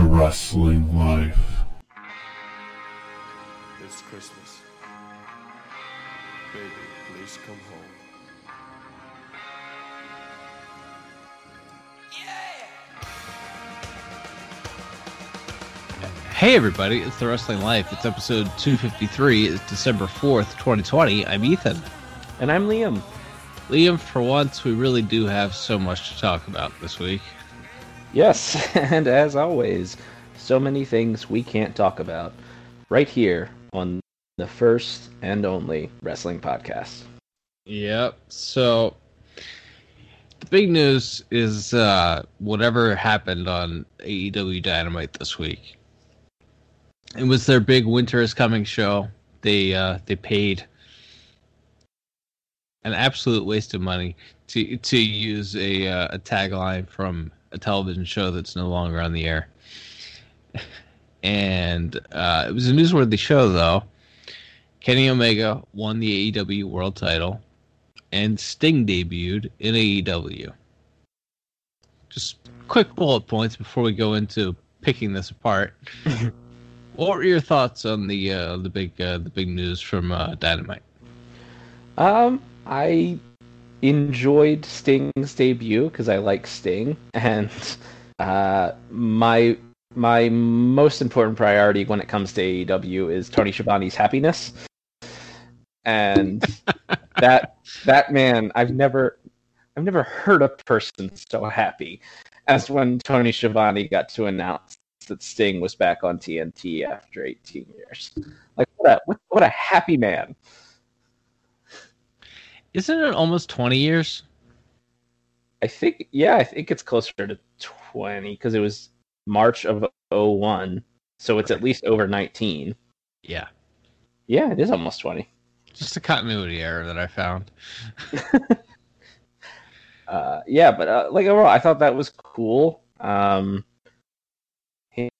The Wrestling Life. It's Christmas. Baby, please come home. Hey everybody, it's The Wrestling Life. It's episode 253. It's December 4th, 2020. I'm Ethan. And I'm Liam. Liam, for once, we really do have so much to talk about this week. Yes, and as always, so many things we can't talk about right here on the first and only wrestling podcast. Yep. So, the big news is uh, whatever happened on AEW Dynamite this week. It was their big Winter is Coming show. They uh, they paid an absolute waste of money to to use a uh, a tagline from a television show that's no longer on the air. And uh, it was a newsworthy show, though. Kenny Omega won the AEW World Title, and Sting debuted in AEW. Just quick bullet points before we go into picking this apart. what were your thoughts on the uh, the big uh, the big news from uh, Dynamite? Um, I enjoyed Sting's debut because I like Sting, and uh, my my most important priority when it comes to AEW is Tony Schiavone's happiness, and that that man, I've never I've never heard a person so happy as when Tony Schiavone got to announce that Sting was back on TNT after 18 years. Like what a what, what a happy man. Isn't it almost twenty years? I think yeah, I think it's closer to 20 because it was March of 01. So it's at least over 19. Yeah, Yeah, it is almost 20. just a continuity error that I found. Uh, yeah, but uh, like overall, I thought that was cool. Um,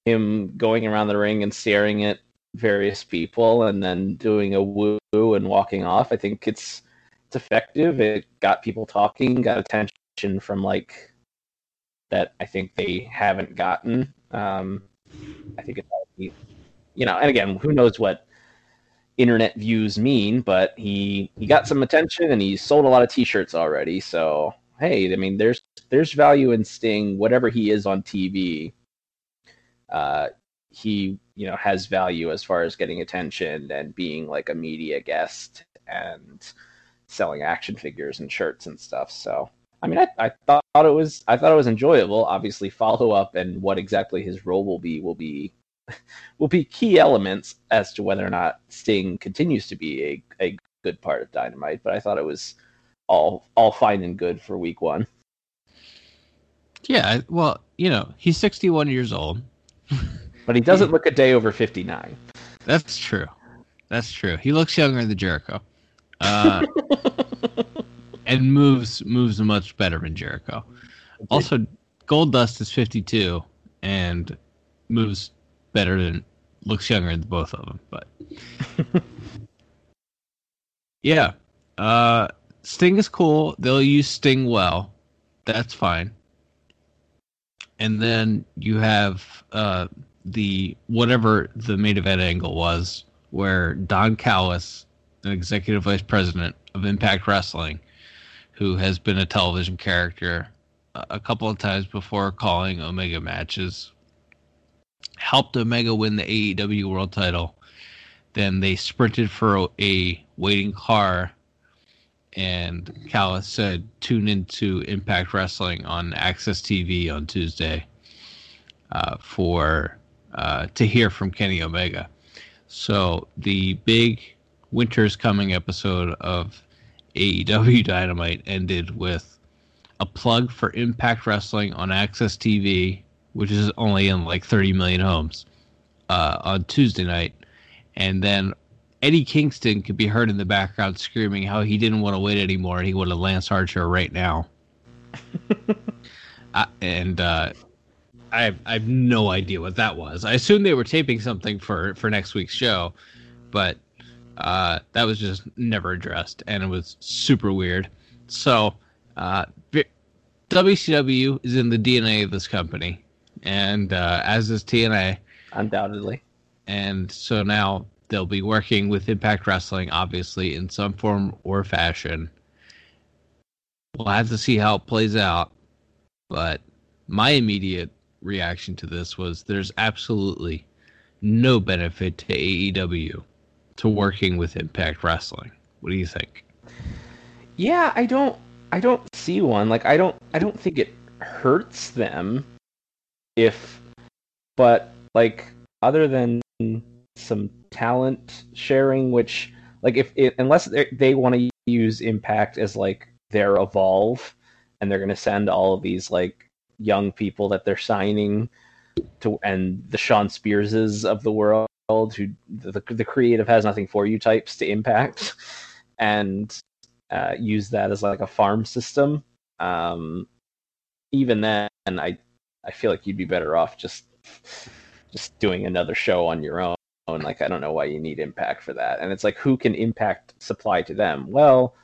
him going around the ring and staring at various people and then doing a woo and walking off. I think it's it's effective. It got people talking, got attention from like that. I think they haven't gotten. Um, I think it's you know, and again, who knows what internet views mean, but he he got some attention and he sold a lot of T-shirts already. So hey, I mean, there's there's value in Sting, whatever he is on TV. Uh, he you know has value as far as getting attention and being like a media guest and selling action figures and shirts and stuff. So I mean, I, I thought it was I thought it was enjoyable. Obviously, follow up and what exactly his role will be will be will be key elements as to whether or not Sting continues to be a, a good part of Dynamite. But I thought it was all all fine and good for week one. Yeah, I- well, you know, he's 61 years old. But he doesn't look a day over fifty nine. That's true. That's true. He looks younger than Jericho, uh, and moves moves much better than Jericho. Also, Goldust is 52 and moves better than looks younger than both of them. But yeah, uh, Sting is cool. They'll use Sting well. That's fine. And then you have uh, the whatever the main event angle was, where Don Callis, an executive vice president of Impact Wrestling, who has been a television character a a couple of times before calling Omega matches, helped Omega win the AEW World Title. Then they sprinted for a, a waiting car, and Callis said, "Tune into Impact Wrestling on Access TV on Tuesday uh, for uh, to hear from Kenny Omega." So the big Winter's Coming episode of AEW Dynamite ended with a plug for Impact Wrestling on Access TV, which is only in like 30 million homes, uh, on Tuesday night. And then Eddie Kingston could be heard in the background screaming how he didn't want to wait anymore and he wanted Lance Archer right now. uh, and uh, I, have, I have no idea what that was. I assumed they were taping something for, for next week's show, but uh, that was just never addressed, and it was super weird. So, uh, WCW is in the DNA of this company. and uh, as is TNA. Undoubtedly. And so now they'll be working with Impact Wrestling, obviously, in some form or fashion. We'll have to see how it plays out. But my immediate reaction to this was there's absolutely no benefit to AEW to working with Impact Wrestling. What do you think? Yeah, I don't I don't see one. Like I don't I don't think it hurts them if but like other than some talent sharing which like if it, unless they want to use impact as like their evolve and they're going to send all of these like young people that they're signing to and the Shawn Spearses of the world who the, the creative has nothing for you types to impact and uh, use that as like a farm system. Um, even then I I feel like you'd be better off just just doing another show on your own. Like I don't know why you need impact for that. And it's like who can impact supply to them? Well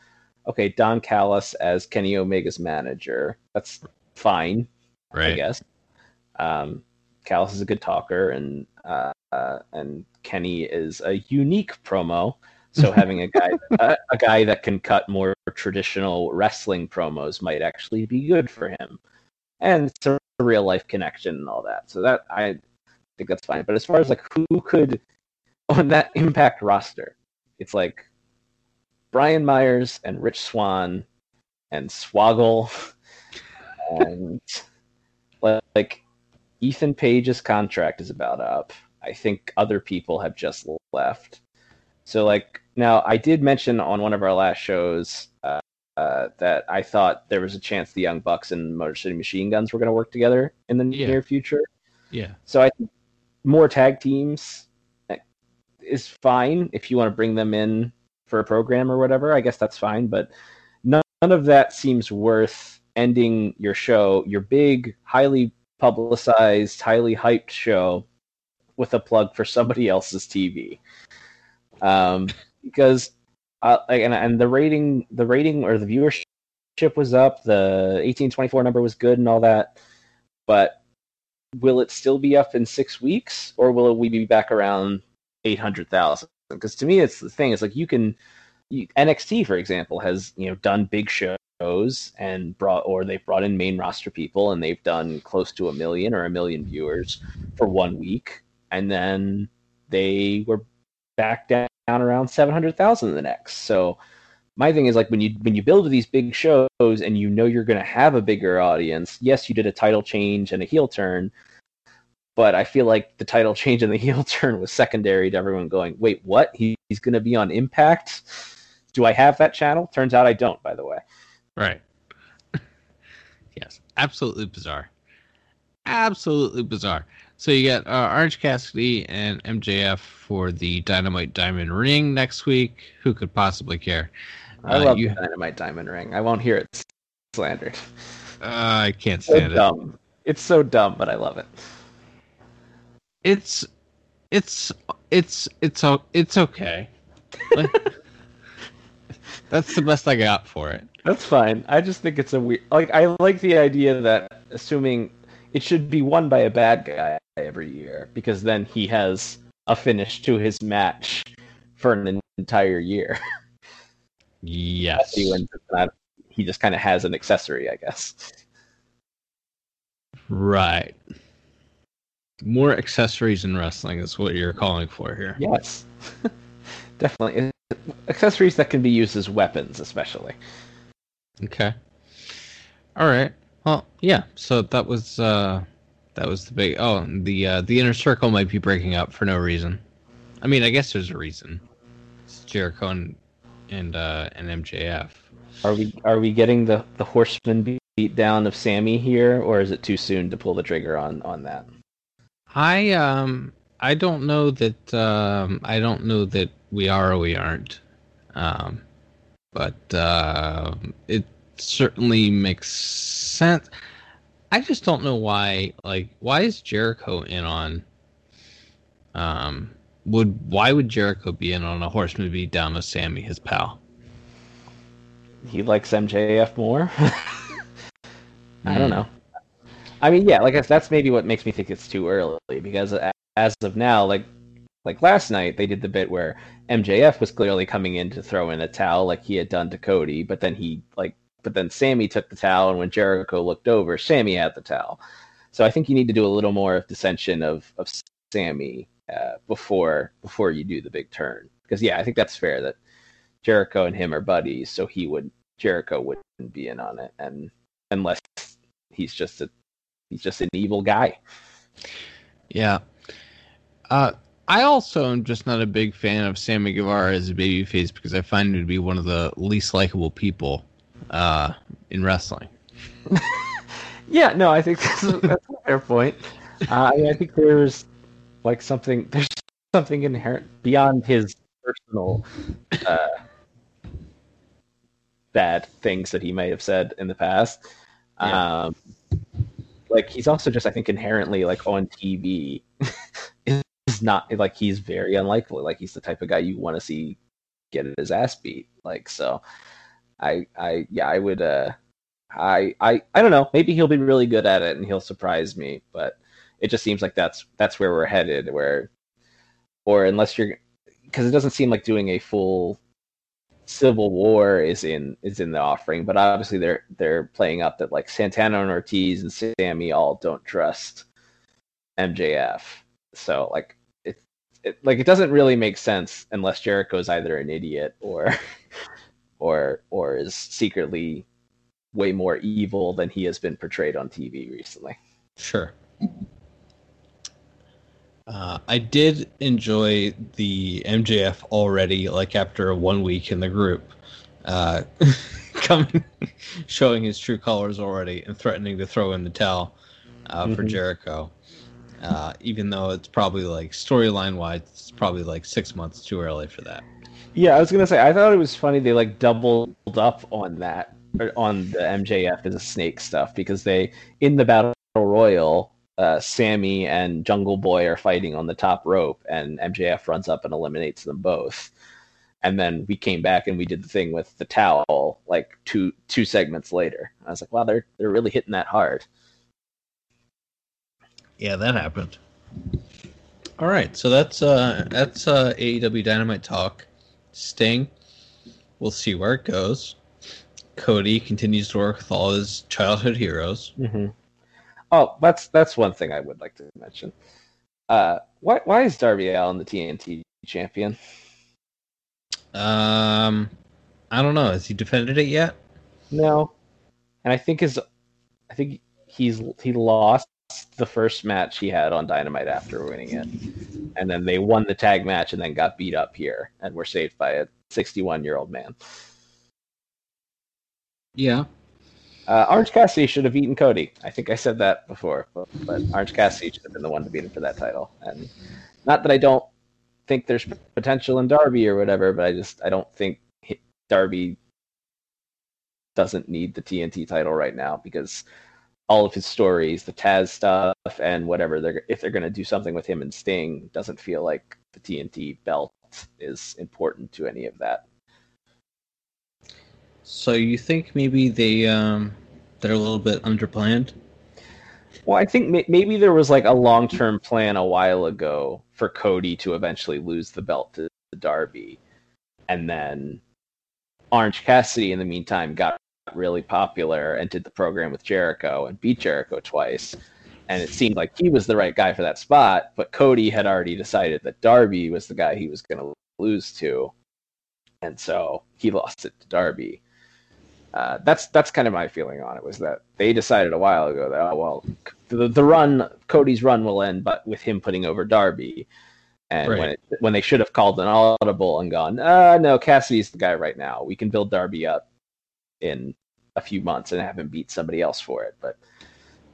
okay Don Callis as Kenny Omega's manager. That's fine right. I guess. Um, Callis is a good talker, and uh, uh, and Kenny is a unique promo. So having a guy a, a, guy that can cut more traditional wrestling promos might actually be good for him, and it's a real life connection and all that. So that I think that's fine. But as far as like who could on that Impact roster, it's like Brian Myers and Rich Swann and Swoggle and like Ethan Page's contract is about up. I think other people have just left. So like now I did mention on one of our last shows uh, uh, that I thought there was a chance the Young Bucks and Motor City Machine Guns were going to work together in the yeah. near future. Yeah. So I think more tag teams uh, is fine if you want to bring them in for a program or whatever. I guess that's fine, but none, none of that seems worth ending your show, your big, highly publicized, highly hyped show with a plug for somebody else's TV. Um, because uh, and, and the rating, the rating or the viewership was up. The eighteen twenty four number was good and all that, but will it still be up in six weeks or will we be back around eight hundred thousand? Because to me, it's the thing. It's like you can. You, NXT, for example, has you know done big shows and brought or they've brought in main roster people and they've done close to a million or a million viewers for one week and then they were back down around 700,000 the next. So my thing is like when you when you build these big shows and you know you're going to have a bigger audience, yes, you did a title change and a heel turn, but I feel like the title change and the heel turn was secondary to everyone going, "Wait, what? He, he's going to be on Impact?" Do I have that channel? Turns out I don't, by the way. Right. yes, absolutely bizarre. Absolutely bizarre. So you got uh, Orange Cassidy and MJF for the Dynamite Diamond Ring next week. Who could possibly care? I uh, love you... the Dynamite Diamond Ring. I won't hear it slandered. Uh, I can't stand so dumb. it. It's so dumb, but I love it. It's it's it's it's it's okay. That's the best I got for it. That's fine. I just think it's a weird. Like I like the idea that assuming it should be won by a bad guy every year because then he has a finish to his match for an entire year. Yes. he, he just kind of has an accessory, I guess. Right. More accessories in wrestling is what you're calling for here. Yes. Definitely. Accessories that can be used as weapons, especially. Okay. All right. Well, yeah. So that was uh that was the big oh the uh the inner circle might be breaking up for no reason. I mean, I guess there's a reason. It's Jericho and and uh and MJF. Are we are we getting the the horseman beat down of Sammy here or is it too soon to pull the trigger on on that? I um I don't know that um I don't know that we are or we aren't. Um but uh, it certainly makes sense. I just don't know why. Like, why is Jericho in on? Um, would why would Jericho be in on a horseman beat down with Sammy, his pal? He likes MJF more. I don't hmm. know. I mean, yeah, like that's maybe what makes me think it's too early because as of now, like like last night they did the bit where MJF was clearly coming in to throw in a towel like he had done to Cody, but then he like but then Sammy took the towel and when Jericho looked over, Sammy had the towel. So I think you need to do a little more of dissension of of Sammy uh, before before you do the big turn. Because yeah, I think that's fair that Jericho and him are buddies, so he would Jericho wouldn't be in on it, and unless he's just a he's just an evil guy. Yeah. Uh, I also am just not a big fan of Sammy Guevara as a babyface because I find him to be one of the least likable people uh, in wrestling. Yeah, no, I think that's, a- that's a fair point. Uh, I, mean, I think there's like something there's something inherent beyond his personal uh, bad things that he may have said in the past. Yeah. Um, like he's also just I think inherently like on TV is not like he's very unlikely. Like he's the type of guy you want to see get his ass beat. Like so, I I yeah I would uh I I I don't know maybe he'll be really good at it and he'll surprise me, but it just seems like that's that's where we're headed. Where or unless you're because it doesn't seem like doing a full civil war is in is in the offering but obviously they're they're playing up that like santana and ortiz and sammy all don't trust mjf so like it, it like it doesn't really make sense unless jericho's either an idiot or or or is secretly way more evil than he has been portrayed on tv recently Sure. Uh, I did enjoy the MJF already, like after one week in the group, uh, coming, showing his true colors already and threatening to throw in the towel uh, for Mhm. Jericho. Uh, even though it's probably like storyline wise, it's probably like six months too early for that. Yeah, I was gonna say I thought it was funny they like doubled up on that on the MJF as a snake stuff because they in the battle royal, uh, Sammy and Jungle Boy are fighting on the top rope, and MJF runs up and eliminates them both. And then we came back and we did the thing with the towel like two two segments later. I was like, wow, they're they're really hitting that hard. Yeah, that happened. All right, so that's uh that's uh AEW Dynamite talk. Sting, we'll see where it goes. Cody continues to work with all his childhood heroes. Mm-hmm. Oh, that's that's one thing I would like to mention. Uh, why why is Darby Allin the TNT champion? Um, I don't know. Has he defended it yet? No, and I think his, I think he's he lost the first match he had on Dynamite after winning it, and then they won the tag match and then got beat up here and were saved by a 61 year old man. Yeah. Uh, Orange Cassidy should have eaten Cody. I think I said that before, but, but Orange Cassidy should have been the one to beat him for that title. And not that I don't think there's potential in Darby or whatever, but I just I don't think Darby doesn't need the TNT title right now because all of his stories, the Taz stuff, and whatever they're if they're going to do something with him and Sting, doesn't feel like the TNT belt is important to any of that. So you think maybe they um they're a little bit underplanned? Well, I think may- maybe there was like a long term plan a while ago for Cody to eventually lose the belt to the Darby, and then Orange Cassidy in the meantime got really popular and did the program with Jericho and beat Jericho twice. And it seemed like he was the right guy for that spot, but Cody had already decided that Darby was the guy he was going to lose to, and so he lost it to Darby. Uh, that's that's kind of my feeling on it was that they decided a while ago that oh well the, the run Cody's run will end but with him putting over Darby. And when it, when they should have called an audible and gone uh no Cassidy's the guy right now. We can build Darby up in a few months and have him beat somebody else for it but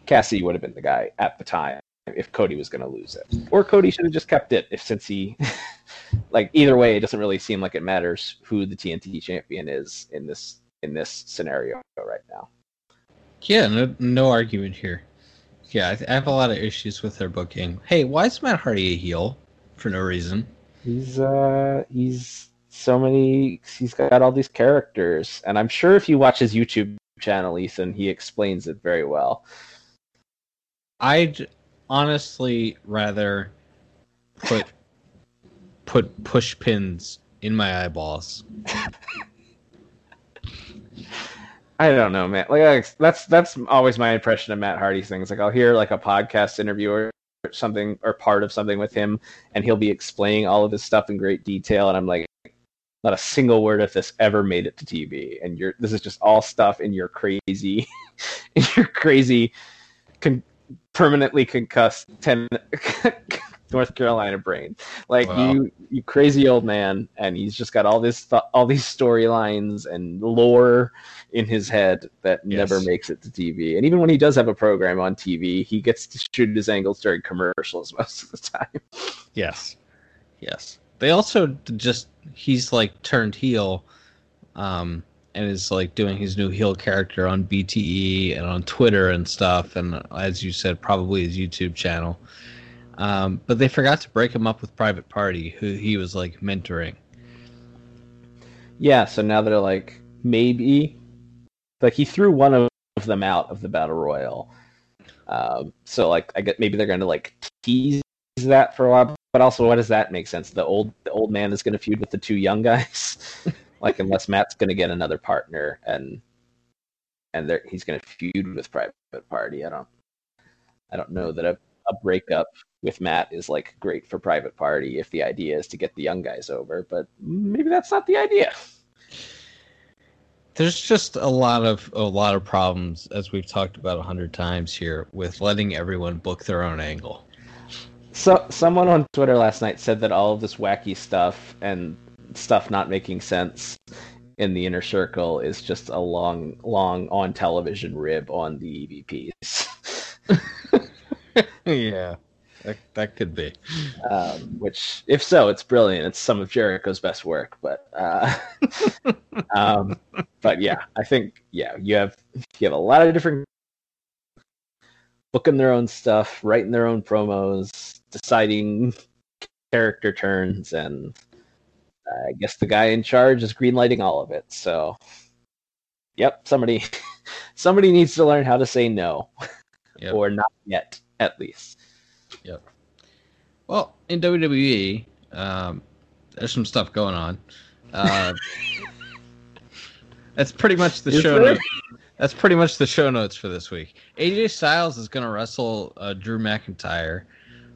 Cassidy would have been the guy at the time if Cody was going to lose it or Cody should have just kept it if since he like either way it doesn't really seem like it matters who the TNT champion is in this in this scenario right now. Yeah, no, no argument here. Yeah, I, th- I have a lot of issues with their booking. Hey, why is Matt Hardy a heel for no reason? He's uh he's so many he's got all these characters and I'm sure if you watch his YouTube channel Ethan he explains it very well. I'd honestly rather put put push pins in my eyeballs. I don't know, man. Like that's that's always my impression of Matt Hardy's things. Like I'll hear like a podcast interview or something or part of something with him, and he'll be explaining all of his stuff in great detail, and I'm like, not a single word of this ever made it to TV, and you're this is just all stuff in your crazy, in your crazy, con- permanently concussed ten. North Carolina brain. Like wow. you, you crazy old man, and he's just got all this, th- all these storylines and lore in his head that yes. never makes it to TV. And even when he does have a program on TV, he gets to shoot his angles during commercials most of the time. Yes, yes. They also just he's like turned heel, um, and is like doing his new heel character on BTE and on Twitter and stuff, and as you said, probably his YouTube channel. Um, but they forgot to break him up with Private Party, who he was like mentoring. Yeah, so now they're like maybe, like he threw one of them out of the battle royal. Um, so like I get maybe they're going to like tease that for a while, but also what does that make sense? The old the old man is going to feud with the two young guys, like unless Matt's going to get another partner and and he's going to feud with Private Party. I don't I don't know that a, a breakup with Matt is like great for private party if the idea is to get the young guys over, but maybe that's not the idea. There's just a lot of a lot of problems as we've talked about a hundred times here with letting everyone book their own angle. So someone on Twitter last night said that all of this wacky stuff and stuff not making sense in the inner circle is just a long, long on television rib on the EVPs. yeah. That, that could be. Um, which, if so, it's brilliant. It's some of Jericho's best work. But, uh, um, but yeah, I think yeah, you have you have a lot of different booking their own stuff, writing their own promos, deciding character turns, and I guess the guy in charge is greenlighting all of it. So, yep, somebody somebody needs to learn how to say no, yep. or not yet, at least. Yep. Well, in WWE, um, there's some stuff going on. Uh, that's pretty much the Is show. Notes. That's pretty much the show notes for this week. AJ Styles is going to wrestle uh, Drew McIntyre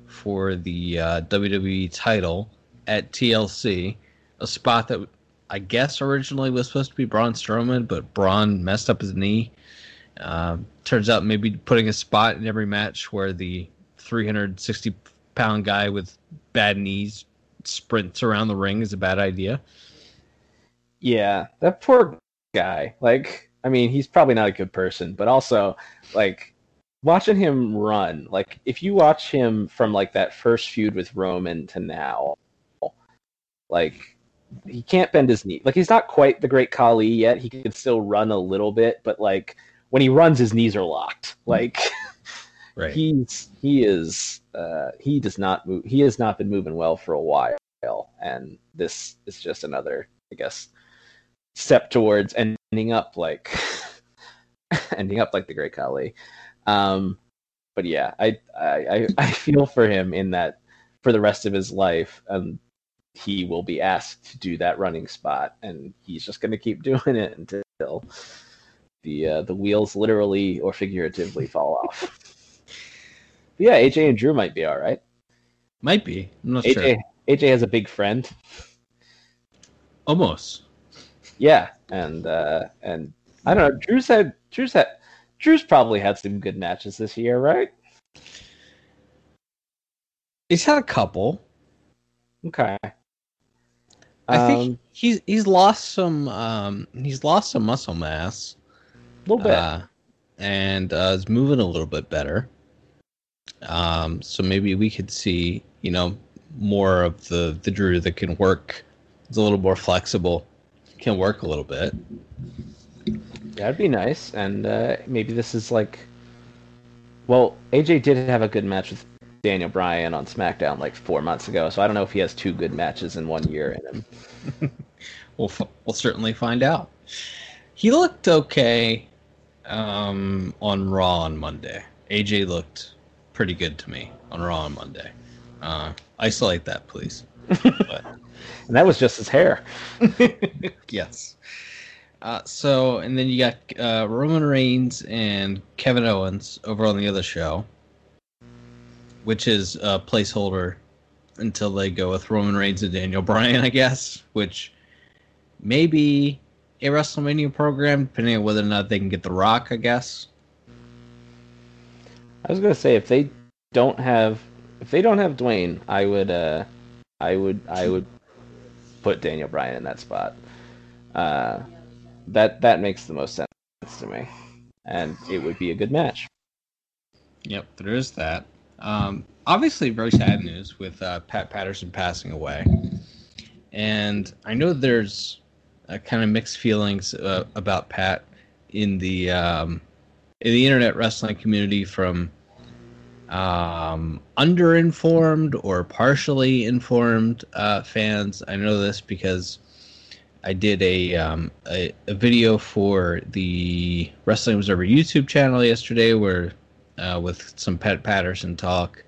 for the uh, WWE title at TLC, a spot that I guess originally was supposed to be Braun Strowman, but Braun messed up his knee. Uh, turns out maybe putting a spot in every match where the 360 pound guy with bad knees sprints around the ring is a bad idea. Yeah, that poor guy. Like, I mean, he's probably not a good person, but also, like, watching him run, like, if you watch him from like that first feud with Roman to now, like, he can't bend his knee. Like, he's not quite the great Khali yet. He can still run a little bit, but like, when he runs, his knees are locked. Like. Right. He's he is uh, he does not move. He has not been moving well for a while, and this is just another, I guess, step towards ending up like ending up like the Great Khali. Um, but yeah, I, I I feel for him in that for the rest of his life, um, he will be asked to do that running spot, and he's just going to keep doing it until the uh, the wheels literally or figuratively fall off. But yeah, AJ and Drew might be all right. Might be. I'm not AJ, sure. AJ has a big friend. Almost. Yeah, and uh, and I don't know. Drew's had Drew's had Drew's probably had some good matches this year, right? He's had a couple. Okay. I um, think he's he's lost some um he's lost some muscle mass. A little bit. Uh, and uh, is moving a little bit better. Um, so maybe we could see, you know, more of the the Drew that can work. It's a little more flexible, can work a little bit. That'd be nice, and uh, maybe this is like. Well, AJ did have a good match with Daniel Bryan on SmackDown like four months ago, so I don't know if he has two good matches in one year in him. we'll f- we'll certainly find out. He looked okay um, on Raw on Monday. AJ looked pretty good to me on Raw on Monday. Uh, isolate that, please. but, And that was just his hair. yes. Uh, so, and then you got uh, Roman Reigns and Kevin Owens over on the other show, which is a placeholder until they go with Roman Reigns and Daniel Bryan, I guess, which may be a WrestleMania program, depending on whether or not they can get The Rock, I guess. I was gonna say if they don't have if they don't have Dwayne, I would uh I would I would put Daniel Bryan in that spot. Uh that that makes the most sense to me. And it would be a good match. Yep, there is that. Um, obviously, very sad news with uh, Pat Patterson passing away, and I know there's uh, kind of mixed feelings uh, about Pat in the um, in the internet wrestling community from um, underinformed or partially informed uh, fans. I know this because I did a, um, a a video for the Wrestling Observer YouTube channel yesterday, where uh, with some Pat Patterson talk,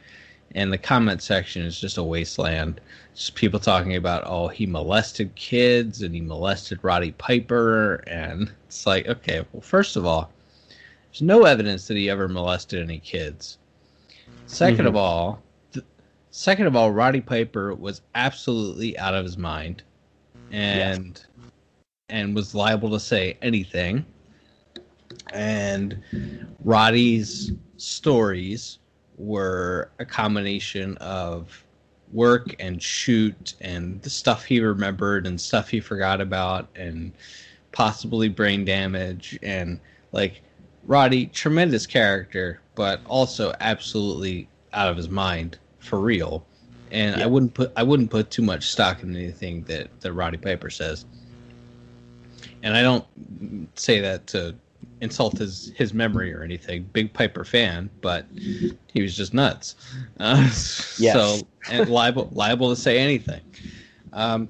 and the comment section is just a wasteland. Just people talking about oh he molested kids and he molested Roddy Piper, and it's like okay, well first of all, there's no evidence that he ever molested any kids. 2nd of all, th- second of all, Roddy Piper was absolutely out of his mind, and and was liable to say anything. And Roddy's stories were a combination of work and shoot and the stuff he remembered and stuff he forgot about and possibly brain damage and like Roddy tremendous character but also absolutely out of his mind for real. And I wouldn't put I wouldn't put too much stock in anything that that Roddy Piper says and I don't say that to insult his his memory or anything. Big Piper fan, but he was just nuts. Uh, Yes. So and liable liable to say anything. Um,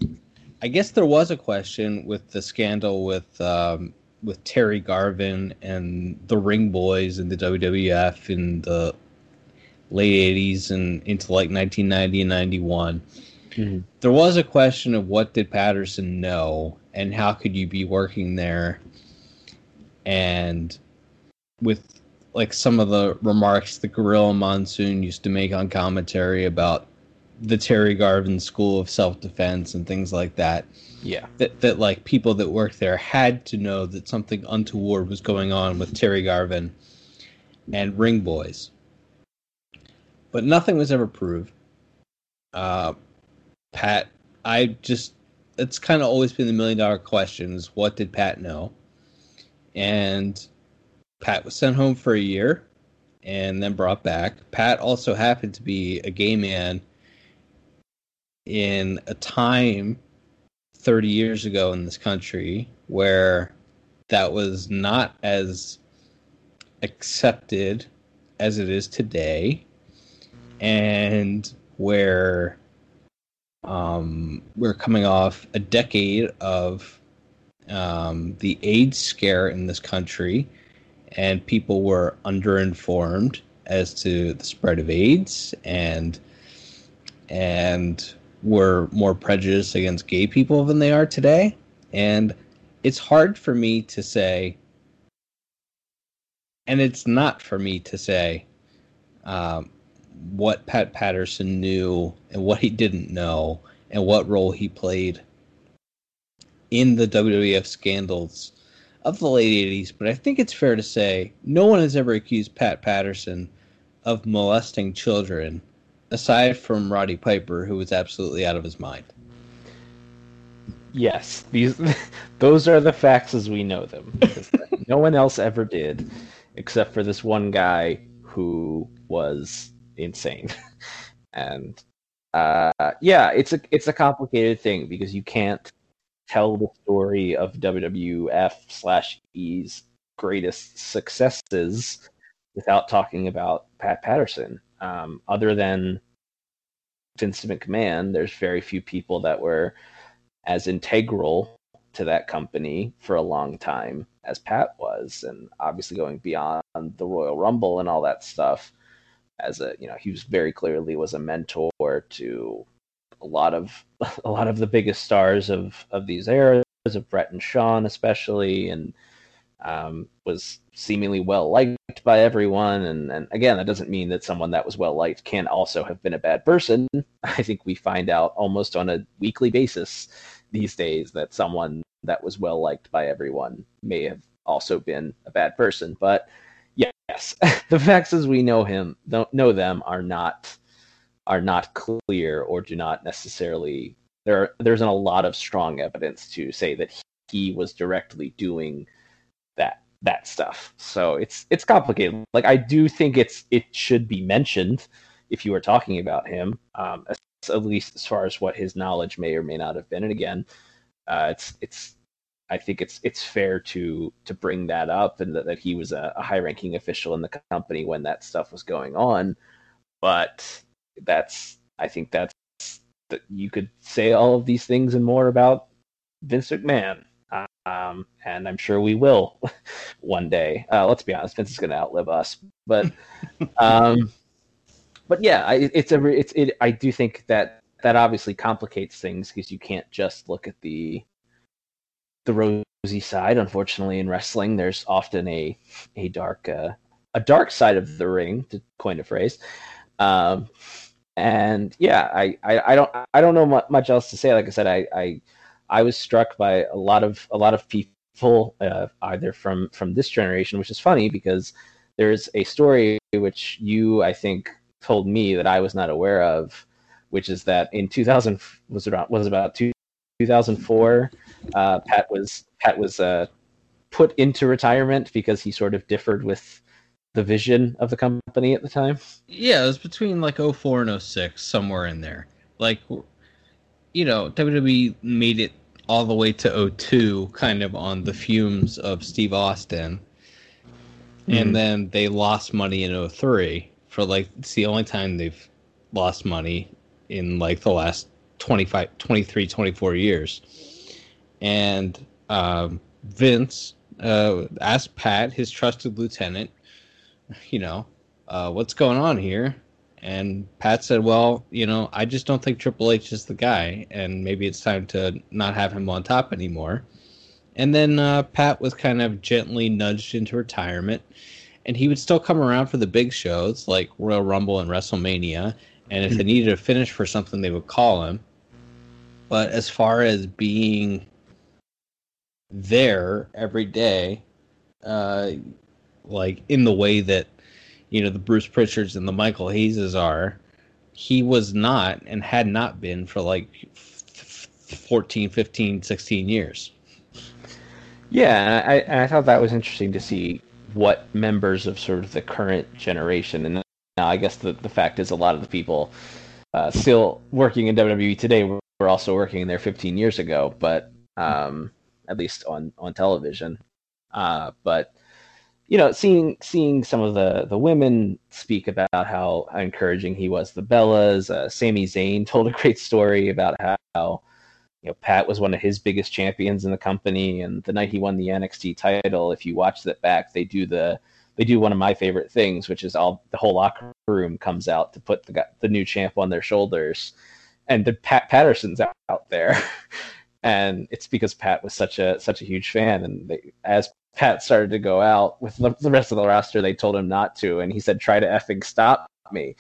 I guess there was a question with the scandal with um, with Terry Garvin and the Ring Boys and the WWF in the late '80s and into like 1990 and '91 there was a question of what did Patterson know and how could you be working there and with like some of the remarks that Gorilla Monsoon used to make on commentary about the Terry Garvin School of Self Defense and things like that Yeah. that that like people that worked there had to know that something untoward was going on with Terry Garvin and Ring Boys. But nothing was ever proved. Uh, Pat, I just it's kind of always been the million dollar question is what did Pat know? And Pat was sent home for a year and then brought back. Pat also happened to be a gay man in a time 30 years ago in this country where that was not as accepted as it is today and where um, we're coming off a decade of um, the AIDS scare in this country and people were underinformed as to the spread of AIDS and and were more prejudiced against gay people than they are today. And it's hard for me to say, and it's not for me to say um, what Pat Patterson knew and what he didn't know and what role he played in the WWF scandals of the late 80s. But I think it's fair to say no one has ever accused Pat Patterson of molesting children aside from Roddy Piper, who was absolutely out of his mind. Yes, these those are the facts as we know them. no one else ever did, except for this one guy who was insane. And uh, yeah, it's a it's a complicated thing because you can't tell the story of WWF slash E's greatest successes without talking about Pat Patterson. Um, other than Vince McMahon, there's very few people that were as integral to that company for a long time as Pat was, and obviously going beyond the Royal Rumble and all that stuff. As a you know he was very clearly was a mentor to a lot of a lot of the biggest stars of of these eras of Bret and Shawn especially and um, was seemingly well liked by everyone. And and again that doesn't mean that someone that was well liked can also have been a bad person. I think we find out almost on a weekly basis these days that someone that was well liked by everyone may have also been a bad person. But yes, the facts as we know him, know them, are not are not clear or do not necessarily. There, there isn't a lot of strong evidence to say that he was directly doing that that stuff. So it's it's complicated. Like I do think it's it should be mentioned if you were talking about him, um, at least as far as what his knowledge may or may not have been. And again, uh, it's it's I think it's it's fair to to bring that up and that, that he was a, a high ranking official in the company when that stuff was going on. But that's I think that's that you could say all of these things and more about Vince McMahon. Um, and I'm sure we will one day. Uh, let's be honest, Vince is going to outlive us. But, um, but yeah, I, it's a it's it. I do think that that obviously complicates things because you can't just look at the the rosy side. Unfortunately, in wrestling, there's often a a dark uh, a dark side of the ring, to coin a phrase. Um, and yeah, I, I, I don't I don't know much else to say. Like I said, I I, I was struck by a lot of a lot of people uh, either from from this generation, which is funny because there's a story which you I think told me that I was not aware of, which is that in 2000 was around was about two 2004, uh, Pat was Pat was uh, put into retirement because he sort of differed with the vision of the company at the time. Yeah, it was between like 04 and 06, somewhere in there. Like, you know, WWE made it all the way to 02, kind of on the fumes of Steve Austin. Mm-hmm. And then they lost money in 03 for like, it's the only time they've lost money in like the last 25, 23, 24 years. And um, Vince uh, asked Pat, his trusted lieutenant, you know, uh, what's going on here? And Pat said, well, you know, I just don't think Triple H is the guy, and maybe it's time to not have him on top anymore. And then uh, Pat was kind of gently nudged into retirement, and he would still come around for the big shows like Royal Rumble and WrestleMania. And if they needed a finish for something, they would call him. But as far as being there every day, uh, like in the way that you know the Bruce Pritchards and the Michael Hayeses are, he was not and had not been for like 14, 15, 16 years. Yeah, I, I thought that was interesting to see what members of sort of the current generation, and now I guess the, the fact is a lot of the people uh, still working in WWE today were also working there 15 years ago, but um, at least on on television. Uh, but you know, seeing seeing some of the the women speak about how, encouraging he was, the Bellas, uh, Sami Zayn told a great story about how you know Pat was one of his biggest champions in the company, and the night he won the NXT title, if you watch that back, they do the they do one of my favorite things, which is all the whole locker room comes out to put the the new champ on their shoulders and the Pat Patterson's out, out there, and it's because Pat was such a such a huge fan, and they, as Pat started to go out with the, the rest of the roster, they told him not to, and he said, "Try to effing stop." me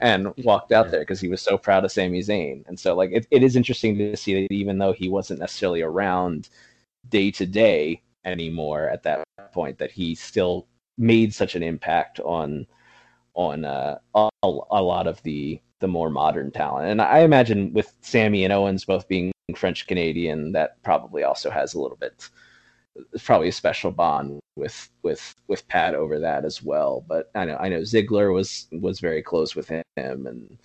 and walked out there because he was so proud of Sami Zayn. And so like it, it is interesting to see that even though he wasn't necessarily around day to day anymore at that point, that he still made such an impact on on uh, a, a lot of the the more modern talent. And I imagine with Sami and Owens both being French Canadian, that probably also has a little bit. Probably a special bond with with with Pat over that as well. But I know I know Ziggler was was very close with him, and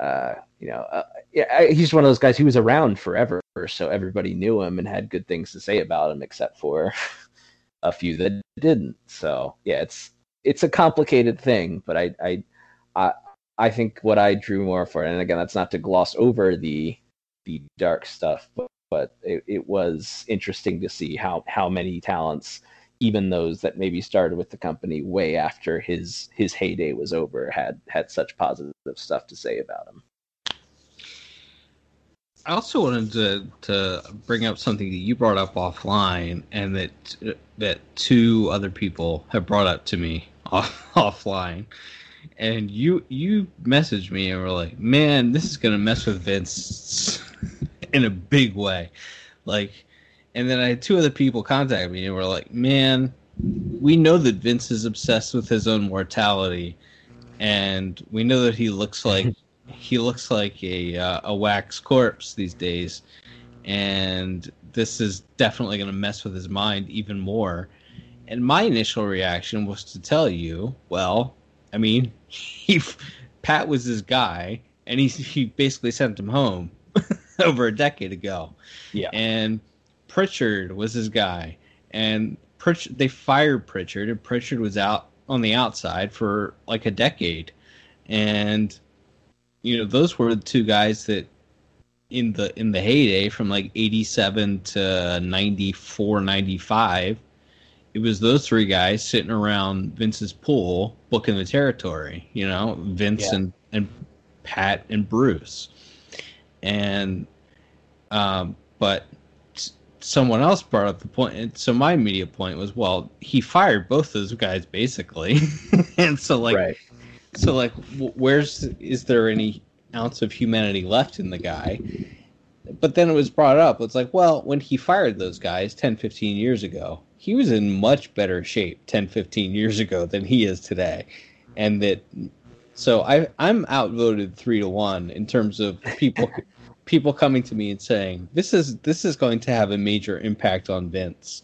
uh, you know, uh, yeah, he's one of those guys who was around forever, so everybody knew him and had good things to say about him, except for a few that didn't. So yeah, it's it's a complicated thing, but I I I, I think what I drew more for, and again, that's not to gloss over the the dark stuff, but, but it, it was interesting to see how how many talents, even those that maybe started with the company way after his his heyday was over had had such positive stuff to say about him. I also wanted to to bring up something that you brought up offline, and that that two other people have brought up to me off, offline. And you you messaged me and were like, "Man, this is gonna mess with Vince in a big way." Like, and then I had two other people contact me and were like, "Man, we know that Vince is obsessed with his own mortality, and we know that he looks like he looks like a uh, a wax corpse these days, and this is definitely going to mess with his mind even more." And my initial reaction was to tell you, well, I mean, he Pat was his guy, and he he basically sent him home over a decade ago. Yeah. And Prichard was his guy, and Prichard they fired Prichard, and Prichard was out on the outside for like a decade, and you know those were the two guys that in the in the heyday from like 87 to 94 95 it was those three guys sitting around Vince's pool booking the territory, you know, Vince Yeah. and, and Pat and Bruce. And, um, but someone else brought up the point. And so my immediate point was, well, he fired both those guys basically. and so, like, right. so like, where's, is there any ounce of humanity left in the guy? But then it was brought up. It's like, well, when he fired those guys 10, 15 years ago, he was in much better shape 10, 15 years ago than he is today. And that, so I, I'm outvoted three to one in terms of people, people coming to me and saying, this is, this is going to have a major impact on Vince.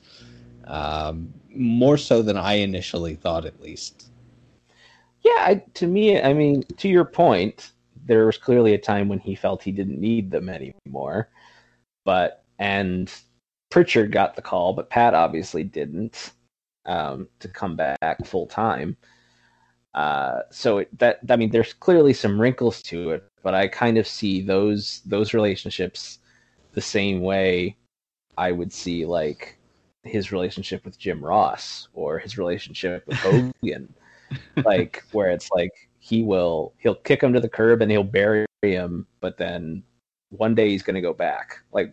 Um, more so than I initially thought, at least. Yeah, I, to me, I mean, to your point, there was clearly a time when he felt he didn't need them anymore. But and Prichard got the call, but Pat obviously didn't um, to come back full time. Uh, so it, that I mean, there's clearly some wrinkles to it, but I kind of see those those relationships the same way I would see like his relationship with Jim Ross or his relationship with Hogan. Like where it's like he will he'll kick him to the curb and he'll bury him but then one day he's going to go back. Like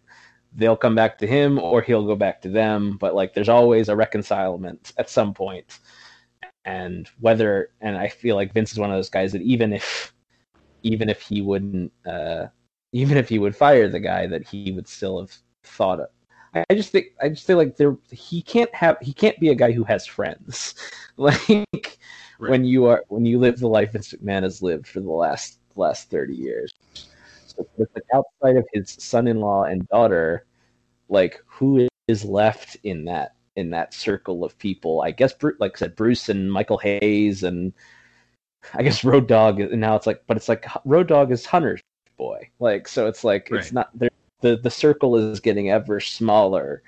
they'll come back to him or he'll go back to them but like there's always a reconcilement at some point and whether and i feel like vince is one of those guys that even if even if he wouldn't uh even if he would fire the guy that he would still have thought of I I just think I just feel like there he can't have he can't be a guy who has friends. like Right. when you are when you live the life Vince McMahon has lived for the last last thirty years. So with the outside of his son-in-law and daughter, like who is left in that in that circle of people? I guess like I said, Bruce and Michael Hayes and I guess Road Dog. And now it's like, but it's like Road Dog is Hunter's boy. Like so, it's like it's not. The the circle is getting ever smaller,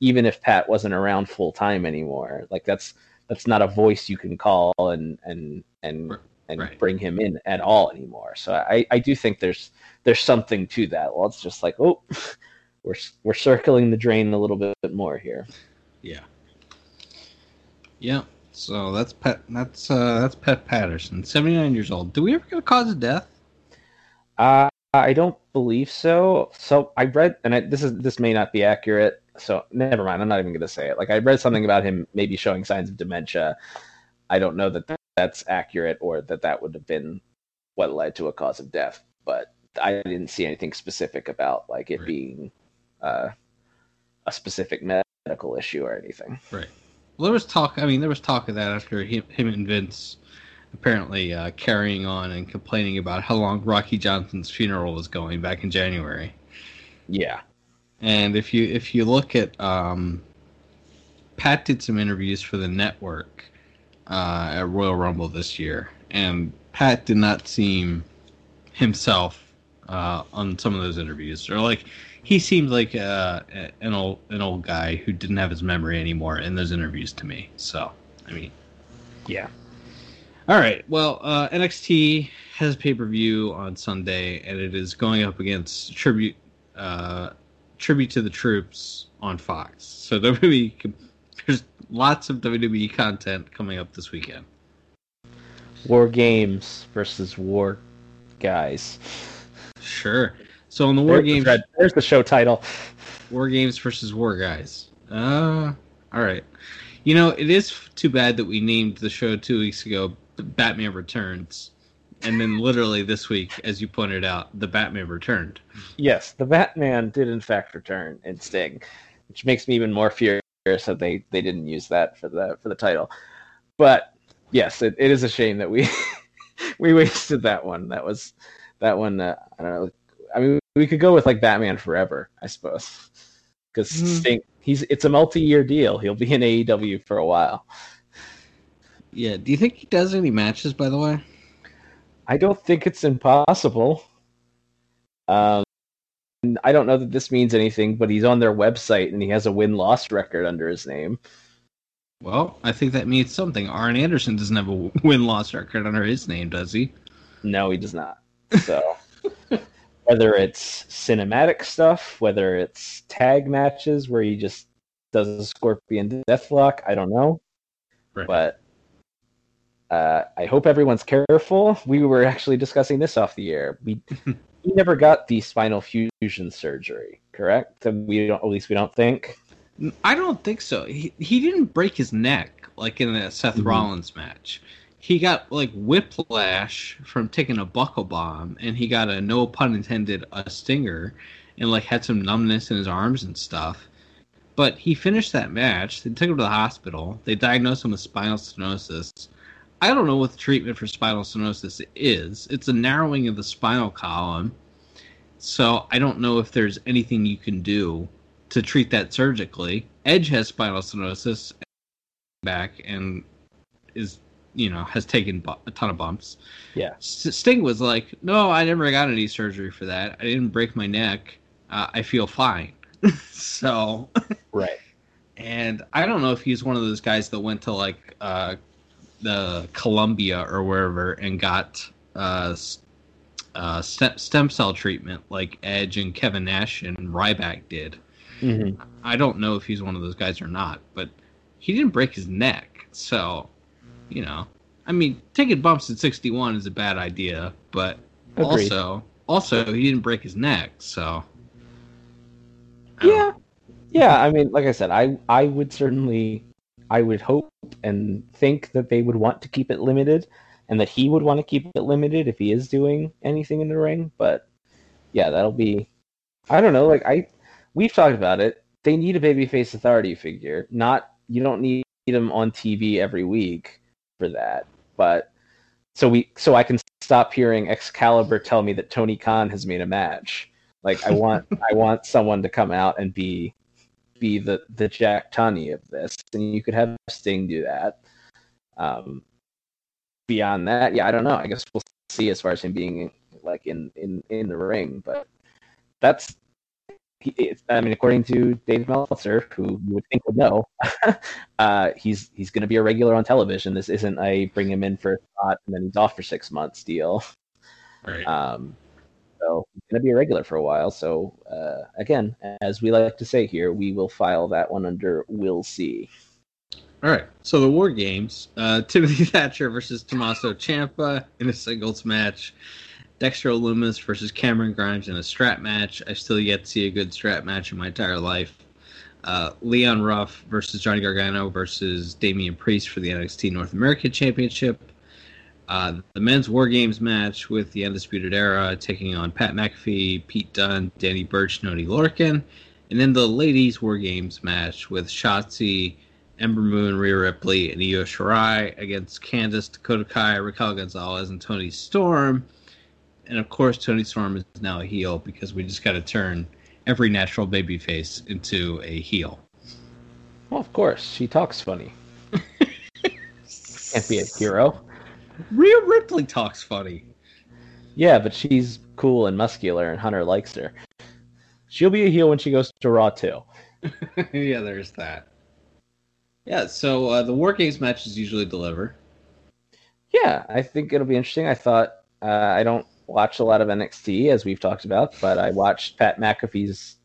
even if Pat wasn't around full time anymore. Like that's that's not a voice you can call and and and R- and right. bring him in at all anymore. So I I do think there's there's something to that. Well, it's just like oh, we're we're circling the drain a little bit more here. Yeah. Yeah. So that's Pet. That's uh, that's Pat Patterson, seventy nine years old. Do we ever get a cause of death? Uh, I don't believe so. So I read, and I, this is this may not be accurate. So never mind. I'm not even going to say it. Like I read something about him maybe showing signs of dementia. I don't know that that's accurate or that that would have been what led to a cause of death. But I didn't see anything specific about like it Right. being uh, a specific medical issue or anything. Right. Well, there was talk. I mean, there was talk of that after him, him and Vince apparently uh, carrying on and complaining about how long Rocky Johnson's funeral was going back in January. Yeah. And if you if you look at um, Pat did some interviews for the network uh, at Royal Rumble this year, and Pat did not seem himself uh, on some of those interviews. Or like he seemed like uh, an old an old guy who didn't have his memory anymore in those interviews to me. So I mean, Yeah. all right. Well, uh, NXT has pay per view on Sunday, and it is going up against tribute uh, tribute to the troops on Fox. So WWE There's lots of WWE content coming up this weekend. War Games versus War Guys. Sure. So in the War There's the Games, thread- There's the show title. War Games versus War Guys. Uh, all right. You know, it is too bad that we named the show two weeks ago Batman Returns. And then literally this week, as you pointed out, the Batman returned. Yes, the Batman did in fact return in Sting, which makes me even more furious that they, they didn't use that for the for the title. But yes, it, it is a shame that we we wasted that one. That was that one. Uh, I don't know. I mean, we could go with like Batman Forever, I suppose, because Mhm. Sting he's it's a multi year deal. He'll be in AEW for a while. Yeah. Do you think he does any matches, by the way? I don't think it's impossible. Um, I don't know that this means anything, but he's on their website and he has a win loss record under his name. Well, I think that means something. Arn Anderson doesn't have a win loss record under his name, does he? No, he does not. So whether it's cinematic stuff, whether it's tag matches where he just does a scorpion deathlock, I don't know. Right. But uh, I hope everyone's careful. We were actually discussing this off the air. We he never got the spinal fusion surgery, correct? We don't, at least we don't think. I don't think so. He he didn't break his neck like in the Seth Mhm. Rollins match. He got like whiplash from taking a buckle bomb, and he got a no pun intended a stinger, and like had some numbness in his arms and stuff. But he finished that match. They took him to the hospital. They diagnosed him with spinal stenosis. I don't know what the treatment for spinal stenosis is. It's a narrowing of the spinal column. So I don't know if there's anything you can do to treat that surgically. Edge has spinal stenosis back and is you know has taken bu- a ton of bumps. Yeah. Sting was like, "No, I never got any surgery for that. I didn't break my neck. Uh, I feel fine." so, Right. and I don't know if he's one of those guys that went to like uh, the Columbia or wherever and got uh, uh, stem, stem cell treatment like Edge and Kevin Nash and Ryback did. hmm I don't know if he's one of those guys or not, but he didn't break his neck. So, you know, I mean, taking bumps at 61 is a bad idea, but Agreed. also, also he didn't break his neck. So, Yeah. Yeah, I mean, like I said, I I would certainly I would hope and think that they would want to keep it limited and that he would want to keep it limited if he is doing anything in the ring, but yeah, that'll be I don't know, like I we've talked about it. They need a babyface authority figure. Not you don't need him on TV every week for that. But so we so I can stop hearing Excalibur tell me that Tony Khan has made a match. Like I want I want someone to come out and be be the the Jack Tunney of this, and you could have Sting do that. Um, beyond that, yeah, I don't know. I guess we'll see as far as him being like in in in the ring, but that's. He, I mean, according to Dave Meltzer, who you would think would know, uh, he's he's going to be a regular on television. This isn't a bring him in for a spot and then he's off for six months deal. Right. Um, so he's going to be a regular for a while. So uh, again, as we like to say here, we will file that one under "We'll see." All right. So the War Games: uh, Timothy Thatcher versus Tommaso Ciampa in a singles match. Dexter Lumis versus Cameron Grimes in a strap match. I've still yet to see a good strap match in my entire life. Uh, Leon Ruff versus Johnny Gargano versus Damian Priest for the NXT North American Championship. Uh, the men's War Games match with the Undisputed Era taking on Pat McAfee, Pete Dunne, Danny Burch, Oney Lorcan. And then the ladies War Games match with Shotzi, Ember Moon, Rhea Ripley, and Io Shirai against Candice, Dakota Kai, Raquel Gonzalez, and Toni Storm. And of course, Toni Storm is now a heel because we just got to turn every natural babyface into a heel. Well, of course, she talks funny. Can't be a hero. Rhea Ripley talks funny. Yeah, but she's cool and muscular, and Hunter likes her. She'll be a heel when she goes to Raw too. yeah, there's that. Yeah, so uh, the War Games matches usually deliver. Yeah, I think it'll be interesting. I thought uh, I don't watch a lot of NXT as we've talked about, but I watched Pat McAfee's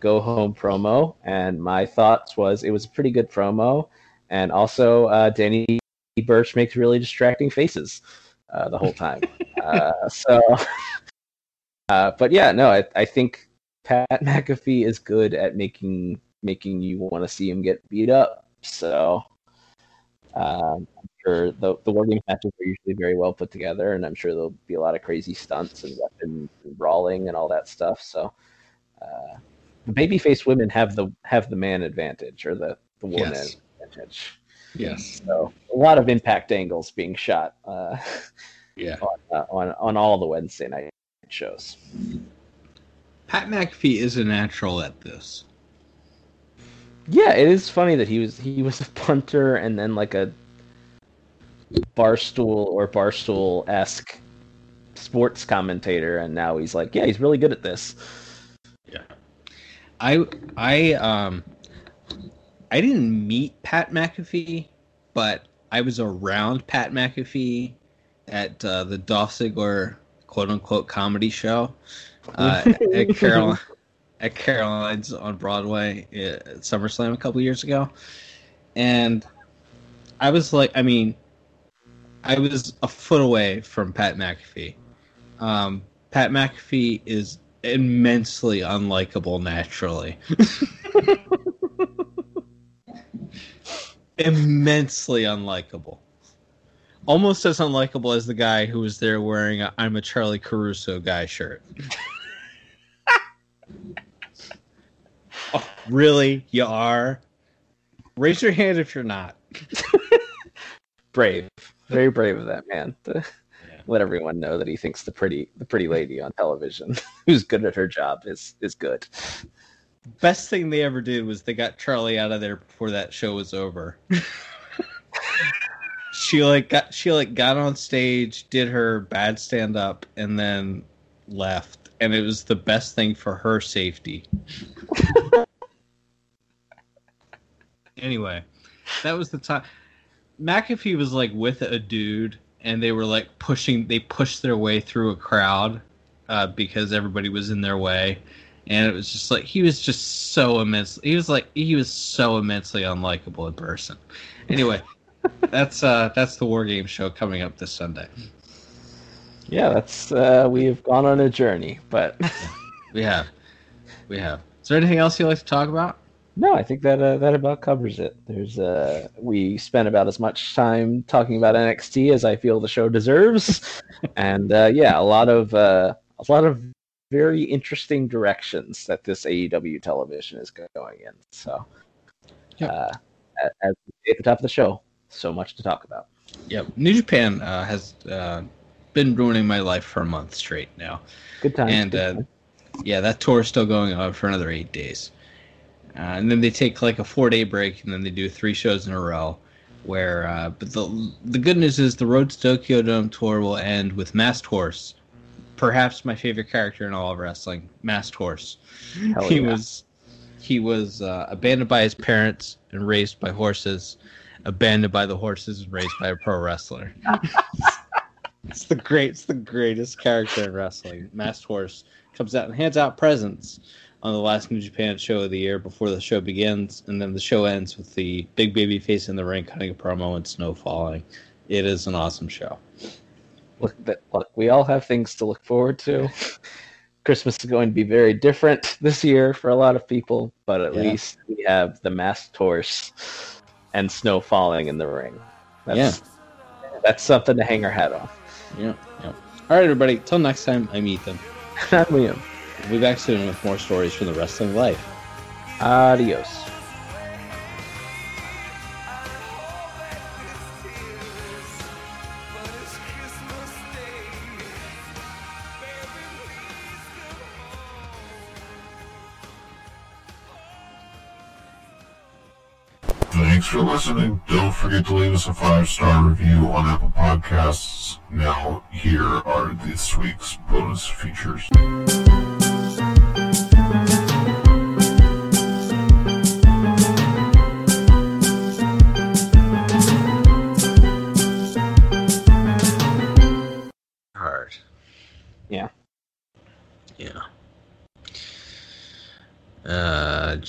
go home promo, and my thoughts was it was a pretty good promo, and also uh, Danny Burch makes really distracting faces uh, the whole time. uh, so, uh, but yeah, no, I, I think Pat McAfee is good at making making you want to see him get beat up. So, um, sure the the war game matches are usually very well put together, and I'm sure there'll be a lot of crazy stunts and weapon brawling and all that stuff. So, uh, the babyface women have the have the man advantage or the the woman Yes. advantage. Yes. So, a lot of impact angles being shot uh, Yeah. on, uh, on on all the Wednesday night shows. Pat McAfee is a natural at this. Yeah, it is funny that he was he was a punter and then like a barstool or barstool esque sports commentator, and now he's like, yeah, he's really good at this. Yeah. I I um I didn't meet Pat McAfee, but I was around Pat McAfee at uh, the Dolph Ziggler quote unquote comedy show uh, at Caroline at Caroline's on Broadway at SummerSlam a couple years ago, and I was like, I mean, I was a foot away from Pat McAfee. Um, Pat McAfee is immensely unlikable naturally. immensely unlikable. Almost as unlikable as the guy who was there wearing a I'm a Charly Caruso guy shirt. oh, really? You are? Raise your hand if you're not. Brave, very brave of that man to let everyone know that he thinks the pretty the pretty lady on television who's good at her job is is good. Best thing they ever did was they got Charly out of there before that show was over. she like got she like got on stage, did her bad stand up, and then left. And it was the best thing for her safety. anyway, that was the time. McAfee was like with a dude, and they were like pushing. They pushed their way through a crowd uh, because everybody was in their way, and it was just like he was just so immensely. He was like he was so immensely unlikable in person. Anyway, that's uh that's the war game show coming up this Sunday. Yeah, that's uh, we have gone on a journey, but We have, we have. Is there anything else you'd like to talk about? No, I think that uh, that about covers it. There's uh, we spent about as much time talking about NXT as I feel the show deserves, and uh, yeah, a lot of uh, a lot of very interesting directions that this AEW television is going in. So, Yep. uh, a- as we say at the top of the show, so much to talk about. Yep. New Japan uh, has uh, been ruining my life for a month straight now. Good time. and good uh, yeah, that tour is still going on for another eight days. Uh, and then they take like a four day break, and then they do three shows in a row. Where, uh, but the the good news is the Road to Tokyo Dome tour will end with Masked Horse, perhaps my favorite character in all of wrestling, Masked Horse. Hell he yeah. was he was uh, abandoned by his parents and raised by horses, abandoned by the horses and raised by a pro wrestler. it's the great, it's the greatest character in wrestling. Masked Horse comes out and hands out presents on the last New Japan show of the year before the show begins, and then the show ends with the big baby face in the ring cutting a promo and snow falling. It is an awesome show. look look we all have things to look forward to christmas is going to be very different this year for a lot of people but at Yeah. least we have the masked horse and snow falling in the ring that's that's something to hang our hat on Yeah, yeah. All right, everybody. Till next time, I'm Ethan. I'm Liam. We'll be back soon with more stories from the wrestling life. adios Thanks for listening. Don't forget to leave us a five star review on Apple Podcasts. Now, here are this week's bonus features.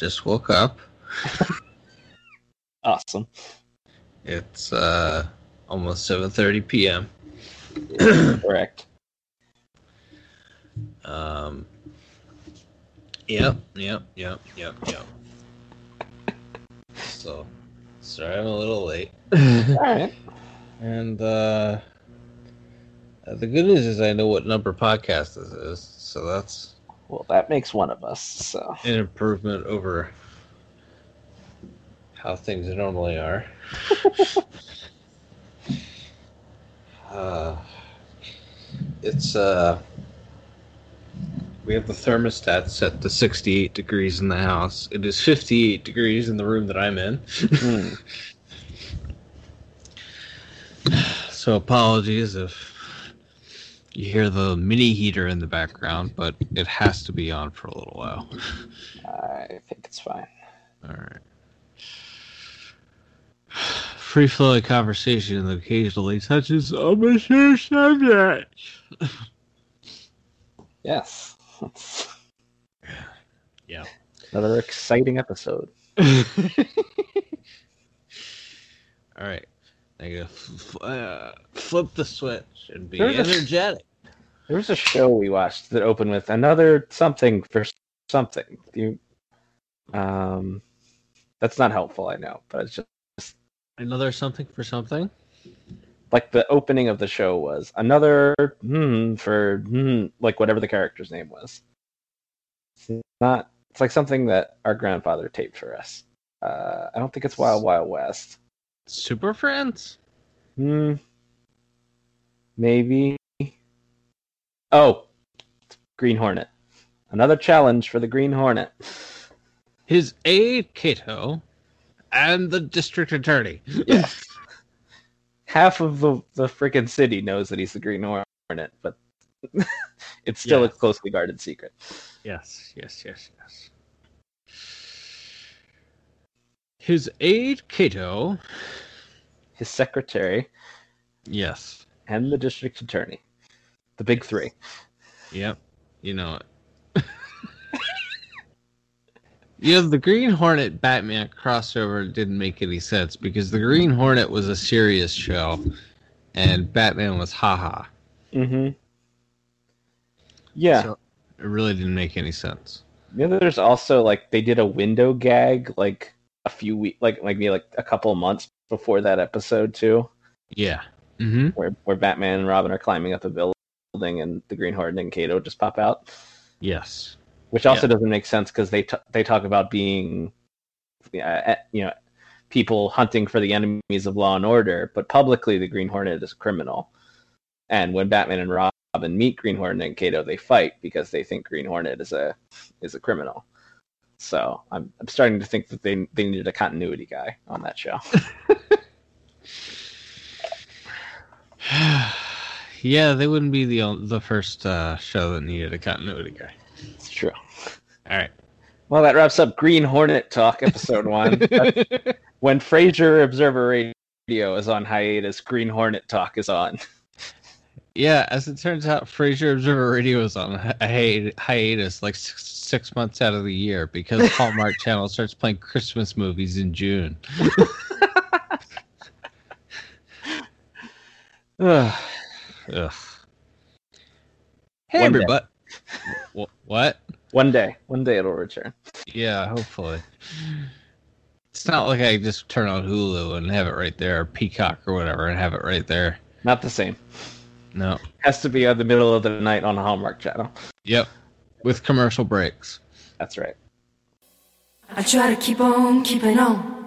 Just woke up. Awesome. It's uh almost 7:30 p.m. Correct. Um. Yep, yep, yep, yep, yep. So, sorry I'm a little late. All right. And uh, uh, the good news is I know what number podcast this is, so that's Well, that makes one of us. So an improvement over how things normally are. uh, it's uh, we have the thermostat set to 68 degrees in the house. It is 58 degrees in the room that I'm in. Hmm. So apologies if you hear the mini heater in the background, but it has to be on for a little while. I think it's fine. All right. Free flowing conversation that occasionally touches a mature subject. Yes. Yeah. another exciting episode. All right. I gotta f- f- uh, flip the switch and be There's a- energetic. There was a show we watched that opened with another something for something. You, um, that's not helpful, I know, but it's just Another something for something. like the opening of the show was another hmm for hmm, like whatever the character's name was. It's not. It's like something that our grandfather taped for us. Uh, I don't think it's Wild Wild West. Super Friends. Hmm. Maybe. Oh, Green Hornet. Another challenge for the Green Hornet. His aide Kato, and the district attorney. Yes. Half of the the freaking city knows that he's the Green Hornet, but it's still Yeah. a closely guarded secret. Yes, yes, yes, yes. His aide Kato. His secretary Yes. and the district attorney, the big three. Yep. You know it. you know, the Green Hornet Batman crossover didn't make any sense because the Green Hornet was a serious show and Batman was haha. Mm-hmm. Yeah. So it really didn't make any sense. You know, there's also like they did a window gag like a few weeks, like like maybe like a couple of months before that episode too, Yeah. Mm-hmm. where where Batman and Robin are climbing up a building and the Green Hornet and Kato just pop out, Yes. which also Yeah. doesn't make sense because they t- they talk about being, uh, you know, people hunting for the enemies of law and order, but publicly the Green Hornet is a criminal, and when Batman and Robin meet Green Hornet and Kato, they fight because they think Green Hornet is a is a criminal. So I'm I'm starting to think that they they needed a continuity guy on that show. yeah, they wouldn't be the the first uh, show that needed a continuity guy. It's true. All right. Well, that wraps up Green Hornet Talk, episode one. When Frasier Observer Radio is on hiatus, Green Hornet Talk is on. Yeah, as it turns out, Frasier Observer Radio is on a hi- hiatus like six, six months out of the year because Hallmark Channel starts playing Christmas movies in June. Ugh. Ugh. Hey, One day. everybody. Wh- What? one day, one day it'll return. Yeah, hopefully. It's not like I just turn on Hulu and have it right there, or Peacock or whatever, and have it right there. Not the same. No. Has to be at the middle of the night on a Hallmark channel. Yep. With commercial breaks. That's right. I try to keep on keeping on.